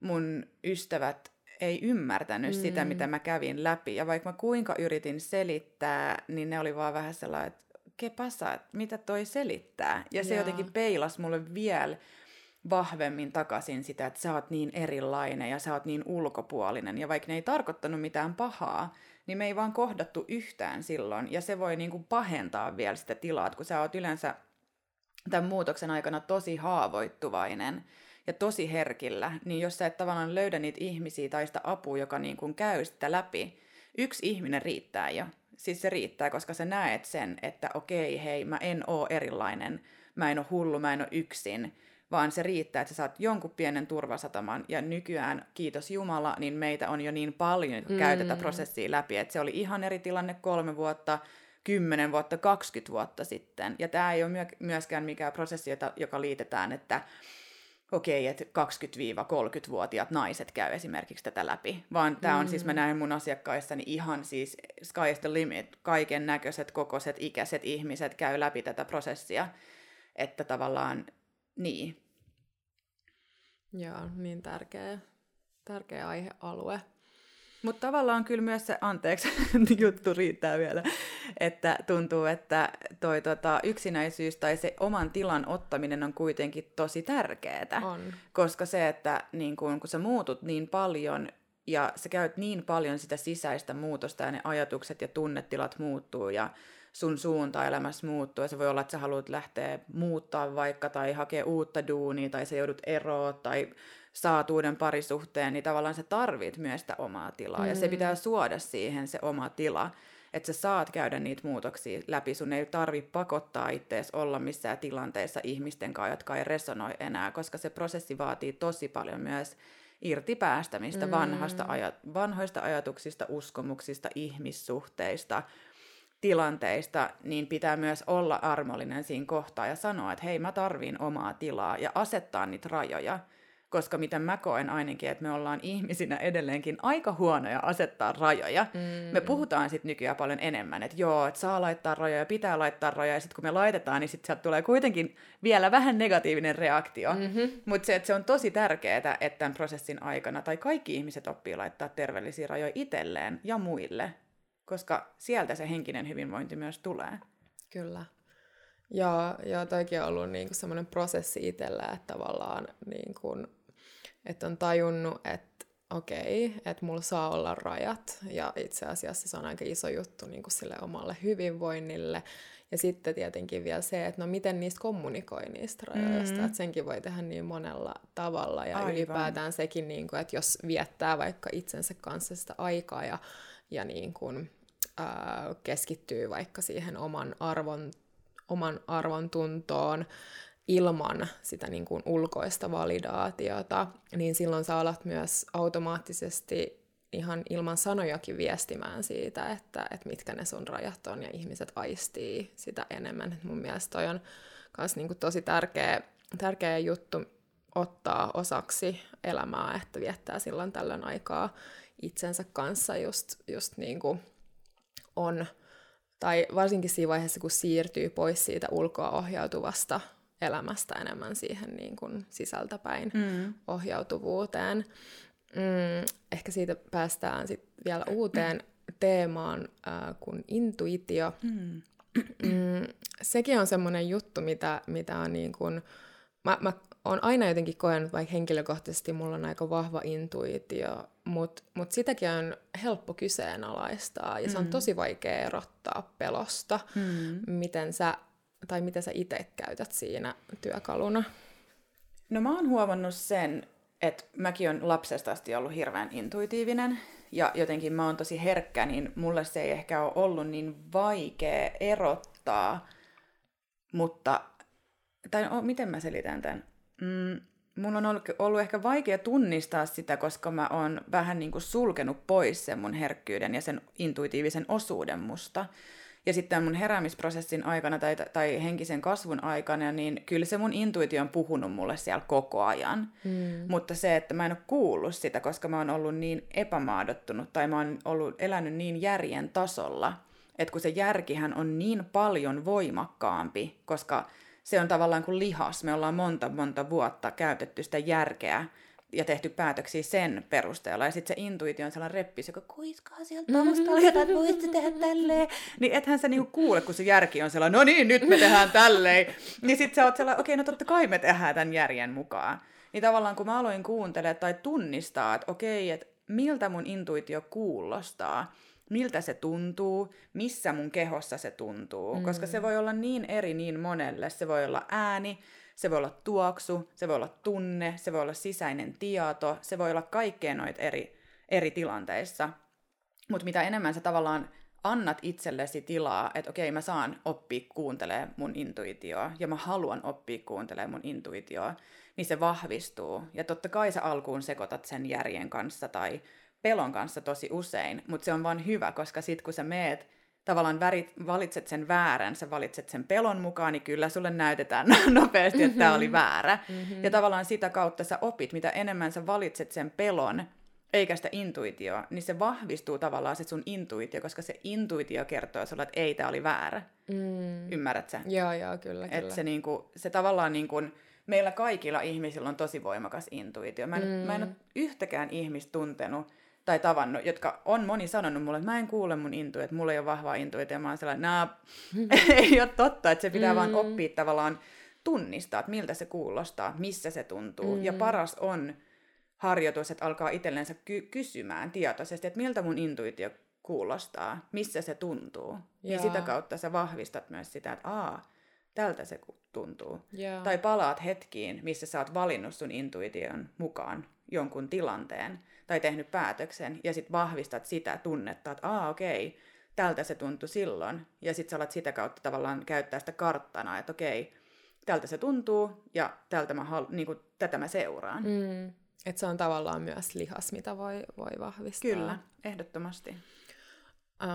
mun ystävät ei ymmärtänyt mm. sitä, mitä mä kävin läpi. Ja vaikka mä kuinka yritin selittää, niin ne oli vaan vähän sellainen, että ke pasa, että mitä toi selittää. Ja se Jaa. jotenkin peilas mulle vielä vahvemmin takaisin sitä, että sä oot niin erilainen ja sä oot niin ulkopuolinen. Ja vaikka ne ei tarkoittanut mitään pahaa, niin me ei vaan kohdattu yhtään silloin. Ja se voi niinku pahentaa vielä sitä tilaa, kun sä oot yleensä tämän muutoksen aikana tosi haavoittuvainen ja tosi herkillä, niin jos sä et tavallaan löydä niitä ihmisiä tai sitä apua, joka niin kuin käy sitä läpi, yksi ihminen riittää jo. Siis se riittää, koska sä näet sen, että okei, hei, mä en oo erilainen, mä en oo hullu, mä en oo yksin, vaan se riittää, että sä saat jonkun pienen turvasataman. Ja nykyään, kiitos Jumala, niin meitä on jo niin paljon, että mm. käy tätä prosessia läpi. Että se oli ihan eri tilanne kolme vuotta, 10 vuotta, 20 vuotta sitten. Ja tämä ei ole myöskään mikään prosessi, joka liitetään, että okei, okay, että 20-30-vuotiaat naiset käy esimerkiksi tätä läpi, vaan tämä on mm. siis, mä mm. näen mun asiakkaissani ihan siis sky the limit, kaiken näköiset, kokoiset, ikäiset ihmiset käy läpi tätä prosessia, että tavallaan niin. Joo, niin tärkeä, tärkeä aihealue. Mutta tavallaan kyllä myös se, anteeksi, juttu riittää vielä, että tuntuu, että toi tota, yksinäisyys tai se oman tilan ottaminen on kuitenkin tosi tärkeää. On. Koska se, että niin kun, kun sä muutut niin paljon ja sä käyt niin paljon sitä sisäistä muutosta ja ne ajatukset ja tunnetilat muuttuu ja sun suunta elämässä muuttuu ja se voi olla, että sä haluat lähteä muuttaa vaikka tai hakea uutta duunia tai sä joudut eroon tai saat uuden parisuhteen, niin tavallaan sä tarvit myös sitä omaa tilaa. Mm. Ja se mm. pitää suoda siihen se oma tila, että sä saat käydä niitä muutoksia läpi. Sun ei tarvi pakottaa itseäsi olla missään tilanteessa ihmisten kanssa, jotka ei resonoi enää, koska se prosessi vaatii tosi paljon myös irti päästämistä mm. vanhasta aja- vanhoista ajatuksista, uskomuksista, ihmissuhteista, tilanteista, niin pitää myös olla armollinen siinä kohtaa ja sanoa, että hei, mä tarviin omaa tilaa ja asettaa niitä rajoja koska miten mä koen ainakin, että me ollaan ihmisinä edelleenkin aika huonoja asettaa rajoja. Mm. Me puhutaan sitten nykyään paljon enemmän, että joo, että saa laittaa rajoja, pitää laittaa rajoja, ja sitten kun me laitetaan, niin sitten sieltä tulee kuitenkin vielä vähän negatiivinen reaktio. Mm-hmm. Mutta se, että se on tosi tärkeää, että tämän prosessin aikana, tai kaikki ihmiset oppii laittaa terveellisiä rajoja itselleen ja muille, koska sieltä se henkinen hyvinvointi myös tulee. Kyllä. Ja, ja toikin on ollut niinku semmoinen prosessi itsellä, että tavallaan niinku että on tajunnut, että okei, että mulla saa olla rajat, ja itse asiassa se on aika iso juttu niin kuin sille omalle hyvinvoinnille. Ja sitten tietenkin vielä se, että no miten niistä kommunikoi niistä rajoista, mm. että senkin voi tehdä niin monella tavalla, ja Aivan. ylipäätään sekin, niin kuin, että jos viettää vaikka itsensä kanssa sitä aikaa, ja, ja niin kuin, ää, keskittyy vaikka siihen oman arvon, oman arvon tuntoon, ilman sitä niin kuin ulkoista validaatiota, niin silloin sä alat myös automaattisesti ihan ilman sanojakin viestimään siitä, että, että mitkä ne sun rajat on, ja ihmiset aistii sitä enemmän. Et mun mielestä toi on myös niin tosi tärkeä, tärkeä juttu ottaa osaksi elämää, että viettää silloin tällöin aikaa itsensä kanssa just, just niin kuin on, tai varsinkin siinä vaiheessa, kun siirtyy pois siitä ulkoa ohjautuvasta elämästä enemmän siihen niin kuin sisältäpäin mm. ohjautuvuuteen. Mm, ehkä siitä päästään sitten vielä uuteen teemaan äh, kuin intuitio. Mm. Mm, sekin on semmoinen juttu, mitä, mitä on niin kuin, mä, mä oon aina jotenkin koenut, vaikka henkilökohtaisesti mulla on aika vahva intuitio, mutta mut sitäkin on helppo kyseenalaistaa ja mm. se on mm. tosi vaikea erottaa pelosta. Mm. Miten sä, tai miten sä itse käytät siinä työkaluna? No mä oon huomannut sen, että mäkin on lapsesta asti ollut hirveän intuitiivinen ja jotenkin mä oon tosi herkkä, niin mulle se ei ehkä ole ollut niin vaikea erottaa, mutta, tai no, miten mä selitän tämän? Mm, mun on ollut, ollut ehkä vaikea tunnistaa sitä, koska mä oon vähän niin kuin sulkenut pois sen mun herkkyyden ja sen intuitiivisen osuuden musta. Ja sitten mun heräämisprosessin aikana tai, tai henkisen kasvun aikana, niin kyllä se mun intuitio on puhunut mulle siellä koko ajan. Mm. Mutta se, että mä en ole kuullut sitä, koska mä oon ollut niin epämaadottunut tai mä oon ollut, elänyt niin järjen tasolla, että kun se järkihän on niin paljon voimakkaampi, koska se on tavallaan kuin lihas. Me ollaan monta monta vuotta käytetty sitä järkeä ja tehty päätöksiä sen perusteella. Ja sitten se intuitio on sellainen reppis, joka kuiskaa sieltä taustalla, jota voitte tehdä tälleen. Niin ethän sä niinku kuule, kun se järki on sellainen, no niin, nyt me tehdään tälleen. niin sitten sä oot sellainen, okei, okay, no totta kai me tehdään tämän järjen mukaan. Niin tavallaan kun mä aloin kuuntelemaan tai tunnistaa, että okei, okay, että miltä mun intuitio kuulostaa, miltä se tuntuu, missä mun kehossa se tuntuu, mm. koska se voi olla niin eri niin monelle. Se voi olla ääni, se voi olla tuoksu, se voi olla tunne, se voi olla sisäinen tieto, se voi olla kaikkea noita eri, eri tilanteissa. Mutta mitä enemmän sä tavallaan annat itsellesi tilaa, että okei, mä saan oppia kuuntelee mun intuitioa ja mä haluan oppia kuuntelee mun intuitioa, niin se vahvistuu. Ja totta kai sä alkuun sekoitat sen järjen kanssa tai pelon kanssa tosi usein, mutta se on vaan hyvä, koska sit kun sä meet tavallaan värit, valitset sen väärän, sä valitset sen pelon mukaan, niin kyllä sulle näytetään nopeasti, että tämä oli mm-hmm. väärä. Mm-hmm. Ja tavallaan sitä kautta sä opit, mitä enemmän sä valitset sen pelon, eikä sitä intuitioa, niin se vahvistuu tavallaan se sun intuitio, koska se intuitio kertoo sulle, että ei, tämä oli väärä. Mm. Ymmärrät sä? Joo, joo, kyllä, Et kyllä. Se, niinku, se tavallaan niinku, meillä kaikilla ihmisillä on tosi voimakas intuitio. Mä en, mm. mä en ole yhtäkään ihmistä tuntenut, tai tavannut, jotka on moni sanonut mulle, että mä en kuule mun intuit, että mulla ei ole vahvaa intuit, ja mä oon sellainen, nää, ei ole totta, että se pitää mm. vaan oppia tavallaan tunnistaa, että miltä se kuulostaa, missä se tuntuu. Mm. Ja paras on harjoitus, että alkaa itsellensä ky- kysymään tietoisesti, että miltä mun intuitio kuulostaa, missä se tuntuu. Jaa. Niin sitä kautta sä vahvistat myös sitä, että aa, tältä se tuntuu. Jaa. Tai palaat hetkiin, missä sä oot valinnut sun intuition mukaan jonkun tilanteen tai tehnyt päätöksen, ja sitten vahvistat sitä tunnetta, että aa okei, okay, tältä se tuntui silloin, ja sitten sä alat sitä kautta tavallaan käyttää sitä karttana, että okei, okay, tältä se tuntuu, ja tältä mä halu, niin kuin, tätä mä seuraan. Mm. Että se on tavallaan myös lihas, mitä voi, voi vahvistaa. Kyllä, ehdottomasti.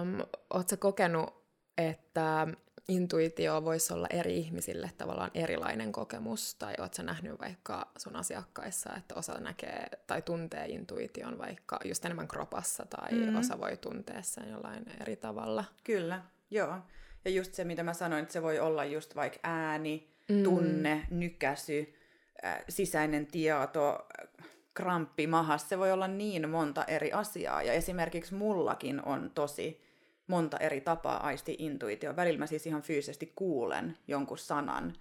Um, Oletko kokenut, että intuitio voisi olla eri ihmisille tavallaan erilainen kokemus, tai oletko nähnyt vaikka sun asiakkaissa, että osa näkee tai tuntee intuition vaikka just enemmän kropassa, tai mm-hmm. osa voi tuntea sen jollain eri tavalla? Kyllä, joo. Ja just se, mitä mä sanoin, että se voi olla just vaikka ääni, mm. tunne, nykäsy, äh, sisäinen tieto, kramppi mahas, se voi olla niin monta eri asiaa. Ja esimerkiksi mullakin on tosi monta eri tapaa aisti intuitio. Välillä mä siis ihan fyysisesti kuulen jonkun sanan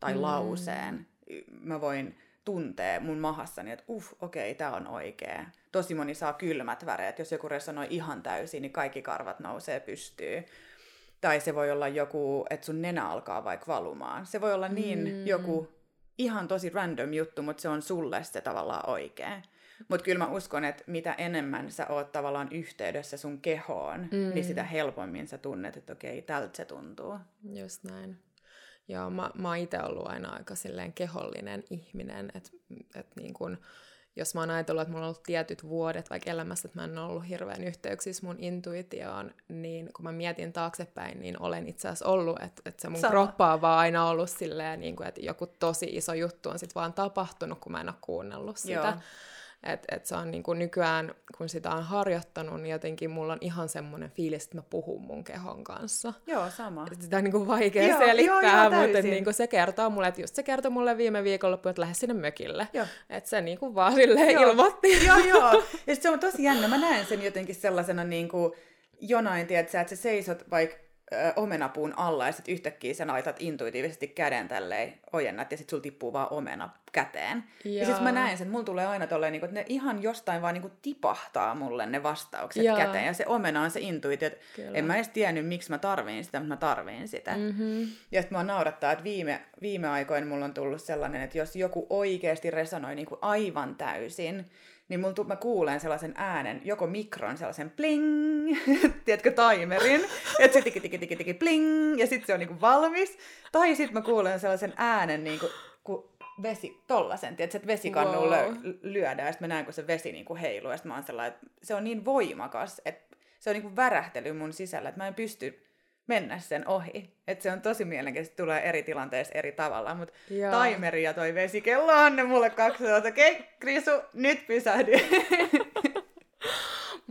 tai mm. lauseen. Mä voin tuntea mun mahassani, että uff, okei, okay, tää on oikee. Tosi moni saa kylmät väreet. Jos joku resonoi ihan täysin, niin kaikki karvat nousee pystyy. Tai se voi olla joku, että sun nenä alkaa vaikka valumaan. Se voi olla niin mm. joku ihan tosi random juttu, mutta se on sulle se tavallaan oikea. Mutta kyllä mä uskon, että mitä enemmän sä oot tavallaan yhteydessä sun kehoon, mm. niin sitä helpommin sä tunnet, että okei, tältä se tuntuu. Just näin. Joo, mä, mä oon itse ollut aina aika silleen kehollinen ihminen, että et niin kun, jos mä oon ajatellut, että mulla on ollut tietyt vuodet vaikka elämässä, että mä en ollut hirveän yhteyksissä mun intuitioon, niin kun mä mietin taaksepäin, niin olen itse asiassa ollut, että, että se mun Sama. kroppa on vaan aina ollut silleen, niin kuin, että joku tosi iso juttu on sitten vaan tapahtunut, kun mä en ole kuunnellut sitä. Joo. Että et se on niin kuin nykyään, kun sitä on harjoittanut, niin jotenkin mulla on ihan semmoinen fiilis, että mä puhun mun kehon kanssa. Joo, sama. Sitä on niin kuin vaikea joo, selittää, joo, mutta niin kuin se kertoo mulle, että just se kertoi mulle viime viikonloppu, että lähde sinne mökille. Että se niin kuin vaan silleen joo. ilmoitti. Joo, joo. Ja se on tosi jännä. Mä näen sen jotenkin sellaisena niin kuin jonain, tiedätkö, että sä seisot vaikka omenapuun alla ja sitten yhtäkkiä sä laitat intuitiivisesti käden tälleen ojennat ja sitten sulla tippuu vaan omena käteen. Ja, ja sitten mä näen sen, että mulla tulee aina tolleen, niin että ne ihan jostain vaan niin kuin tipahtaa mulle ne vastaukset ja. käteen. Ja se omena on se intuitio, että Kyllä. en mä edes tiennyt, miksi mä tarviin sitä, mutta mä tarviin sitä. Mm-hmm. Ja sitten mua naurattaa, että viime, viime aikoina mulla on tullut sellainen, että jos joku oikeasti resonoi niin kuin aivan täysin, niin mun tu- mä kuulen sellaisen äänen, joko mikron sellaisen pling, tiedätkö, timerin, että se tiki tiki tiki tiki pling, ja sitten se on niinku valmis. Tai sitten mä kuulen sellaisen äänen, niinku, kun vesi, tollasen, tiedätkö, että vesikannu wow. lyödään, ja sitten mä näen, kun se vesi niinku heiluu, ja mä oon sellainen, että se on niin voimakas, että se on niinku värähtely mun sisällä, että mä en pysty mennä sen ohi. Että se on tosi mielenkiintoista, tulee eri tilanteissa eri tavalla. Mutta timeri ja toi vesikello on ne mulle kaksi, että okei, okay, Krisu, nyt pysähdy.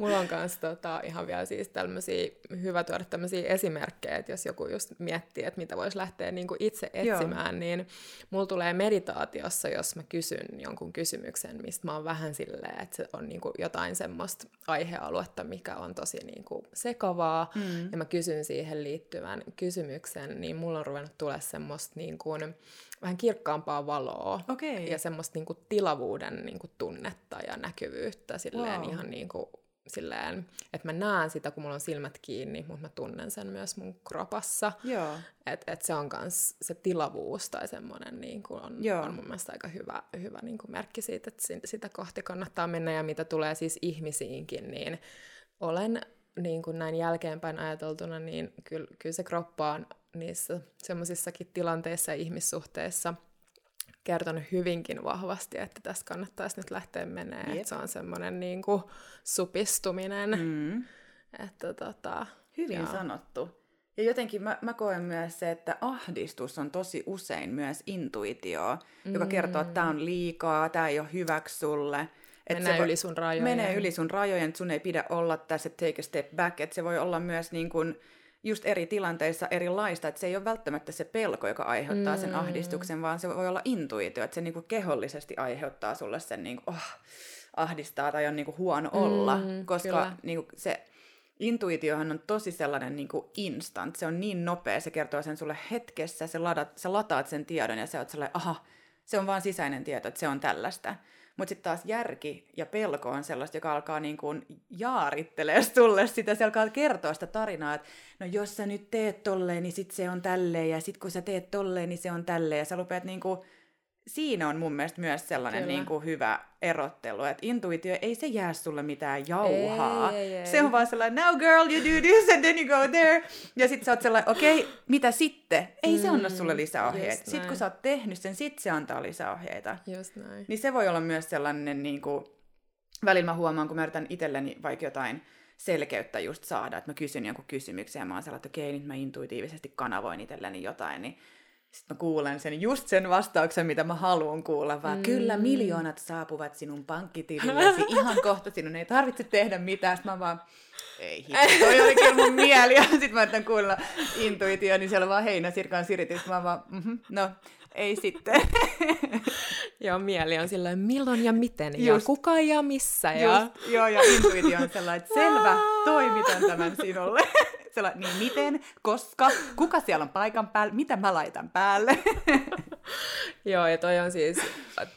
Mulla on myös tota, ihan vielä siis tämmöisiä, hyvä tuoda tämmöisiä esimerkkejä, että jos joku just miettii, että mitä voisi lähteä niin kuin itse etsimään, Joo. niin mulla tulee meditaatiossa, jos mä kysyn jonkun kysymyksen, mistä mä oon vähän silleen, että se on niin kuin jotain semmoista aihealuetta, mikä on tosi niin kuin sekavaa, mm. ja mä kysyn siihen liittyvän kysymyksen, niin mulla on ruvennut tulla semmoista niin kuin, vähän kirkkaampaa valoa okay. ja semmoista niin kuin tilavuuden niin kuin tunnetta ja näkyvyyttä silleen wow. ihan niin kuin silleen, että mä näen sitä, kun mulla on silmät kiinni, mutta mä tunnen sen myös mun kropassa. Joo. Että et se on myös se tilavuus tai semmoinen niin on, on mun mielestä aika hyvä, hyvä niin kuin merkki siitä, että sitä kohti kannattaa mennä. Ja mitä tulee siis ihmisiinkin, niin olen niin kuin näin jälkeenpäin ajateltuna, niin kyllä, kyllä se kroppa on niissä semmoisissakin tilanteissa ja ihmissuhteissa – kertonut hyvinkin vahvasti, että tässä kannattaisi nyt lähteä menee. Yep. Että se on semmoinen niin kuin supistuminen. Mm. Että tota, Hyvin joo. sanottu. Ja jotenkin mä, mä koen myös se, että ahdistus on tosi usein myös intuitio, mm. joka kertoo, että tämä on liikaa, tämä ei ole hyväksi sulle. Menee se yli sun rajojen. Menee yli sun rajojen, että sun ei pidä olla tässä take a step back. Että se voi olla myös niin kuin, just eri tilanteissa erilaista, että se ei ole välttämättä se pelko, joka aiheuttaa mm. sen ahdistuksen, vaan se voi olla intuitio, että se niinku kehollisesti aiheuttaa sulle sen niinku, oh, ahdistaa tai on niinku huono olla, mm, koska niinku se intuitiohan on tosi sellainen niinku instant, se on niin nopea, se kertoo sen sulle hetkessä, sä, ladat, sä lataat sen tiedon ja sä oot sellainen, aha, se on vaan sisäinen tieto, että se on tällaista. Mutta sitten taas järki ja pelko on sellaista, joka alkaa niin kuin jaarittelee sulle sitä, se alkaa kertoa sitä tarinaa, että no jos sä nyt teet tolleen, niin sit se on tälleen, ja sit kun sä teet tolleen, niin se on tälleen, ja sä rupeat niin kuin siinä on mun mielestä myös sellainen niin kuin hyvä erottelu, että intuitio ei se jää sulle mitään jauhaa. Ei, ei, ei. Se on vaan sellainen, now girl, you do this, and then you go there. Ja sit sä oot sellainen, okei, okay, mitä sitten? Ei mm, se anna sulle lisäohjeita. Sitten näin. kun sä oot tehnyt sen, sit se antaa lisäohjeita. Just näin. Niin se voi olla myös sellainen, niin kuin, välillä mä huomaan, kun mä yritän itselleni vaikka jotain selkeyttä just saada, että mä kysyn jonkun kysymyksen ja mä oon sellainen, että okei, okay, nyt mä intuitiivisesti kanavoin itselleni jotain, niin sitten mä kuulen sen, just sen vastauksen, mitä mä haluan kuulla, vaan mm. kyllä miljoonat saapuvat sinun pankkitilillesi ihan kohta, sinun ei tarvitse tehdä mitään. Sitten mä vaan, ei hitto, toi oli kyllä mun mieli. Ja sitten mä yritän kuulla intuitio, niin siellä vaan heinäsirkan siritys. Mä vaan, mm-hmm, no, ei sitten. joo, mieli on sillä milloin ja miten ja Just. kuka ja missä. Ja... Just, joo, ja intuitio on sellainen, että selvä, toimitan tämän sinulle. Sella, niin miten, koska, kuka siellä on paikan päällä, mitä mä laitan päälle. Joo, ja toi on siis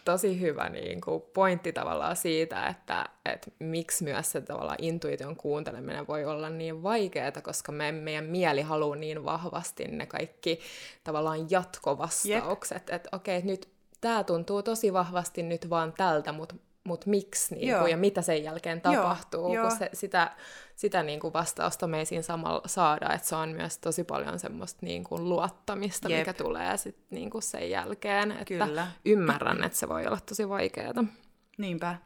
tosi hyvä niin kuin pointti tavallaan siitä, että, että miksi myös se tavallaan intuition kuunteleminen voi olla niin vaikeaa, koska me, meidän mieli haluaa niin vahvasti ne kaikki tavallaan jatkovastaukset, yep. että okei, okay, nyt tämä tuntuu tosi vahvasti nyt vaan tältä, mutta mutta miksi niin kuin, ja mitä sen jälkeen tapahtuu, Joo, kun se, sitä, sitä niin kuin vastausta me ei siinä samalla saada, että se on myös tosi paljon semmoista niin kuin luottamista, Jep. mikä tulee sit niin kuin sen jälkeen, että Kyllä. ymmärrän, että se voi olla tosi vaikeaa. Niinpä.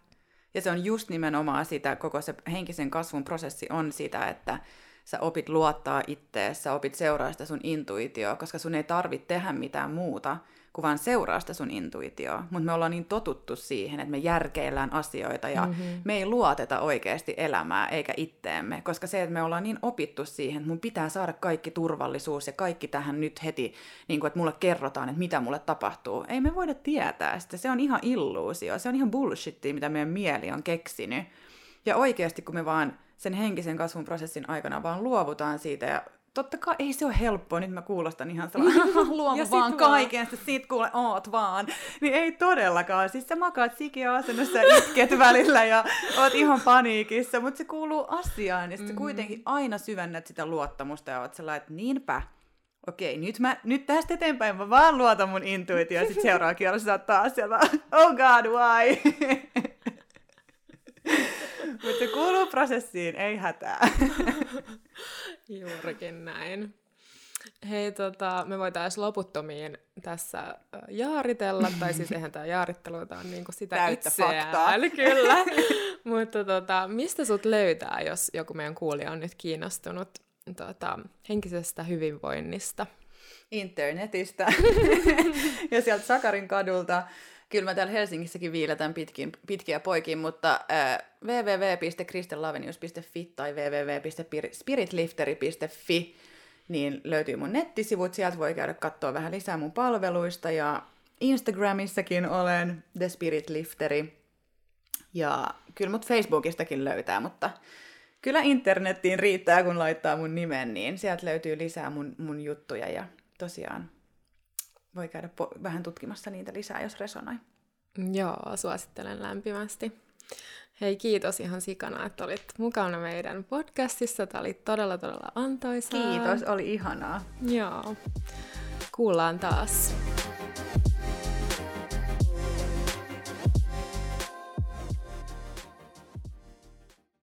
Ja se on just nimenomaan sitä, koko se henkisen kasvun prosessi on sitä, että sä opit luottaa itteessä, opit seuraa sitä sun intuitioa, koska sun ei tarvitse tehdä mitään muuta kun vaan seuraa sitä sun intuitioa. Mutta me ollaan niin totuttu siihen, että me järkeillään asioita ja mm-hmm. me ei luoteta oikeasti elämää eikä itteemme. Koska se, että me ollaan niin opittu siihen, että mun pitää saada kaikki turvallisuus ja kaikki tähän nyt heti, niin kuin, että mulle kerrotaan, että mitä mulle tapahtuu. Ei me voida tietää sitä. Se on ihan illuusio. Se on ihan bullshittia, mitä meidän mieli on keksinyt. Ja oikeasti, kun me vaan sen henkisen kasvun prosessin aikana vaan luovutaan siitä ja totta kai ei se ole helppoa, nyt mä kuulostan ihan sellainen, luomu vaan kaiken, sitten siitä kuule, oot vaan. Niin ei todellakaan, siis sä makaat sikiöasennossa ja itket välillä ja oot ihan paniikissa, mutta se kuuluu asiaan, ja sitten mm-hmm. kuitenkin aina syvennät sitä luottamusta ja oot sellainen, että niinpä, okei, nyt, mä, nyt tästä eteenpäin mä vaan luotan mun intuitioon, ja sitten seuraava kierros oot taas oh god, why? Mutta se kuuluu prosessiin, ei hätää. Juurikin näin. Hei, tota, me voitaisiin loputtomiin tässä jaaritella, tai siis eihän tämä jaarittelu, tämä on niinku sitä Täyttä itseään. faktaa. Kyllä. Mutta tota, mistä sut löytää, jos joku meidän kuulija on nyt kiinnostunut tota, henkisestä hyvinvoinnista? Internetistä ja sieltä Sakarin kadulta kyllä mä täällä Helsingissäkin viiletän pitkin, pitkiä poikin, mutta äh, www.kristelavenius.fi tai www.spiritlifteri.fi niin löytyy mun nettisivut, sieltä voi käydä katsoa vähän lisää mun palveluista ja Instagramissakin olen The Spirit Lifteri ja kyllä mut Facebookistakin löytää, mutta kyllä internettiin riittää, kun laittaa mun nimen, niin sieltä löytyy lisää mun, mun juttuja ja tosiaan voi käydä po- vähän tutkimassa niitä lisää, jos resonoi. Joo, suosittelen lämpimästi. Hei, kiitos ihan sikana, että olit mukana meidän podcastissa. Tämä oli todella, todella antoisaa. Kiitos, oli ihanaa. Joo. Kuullaan taas.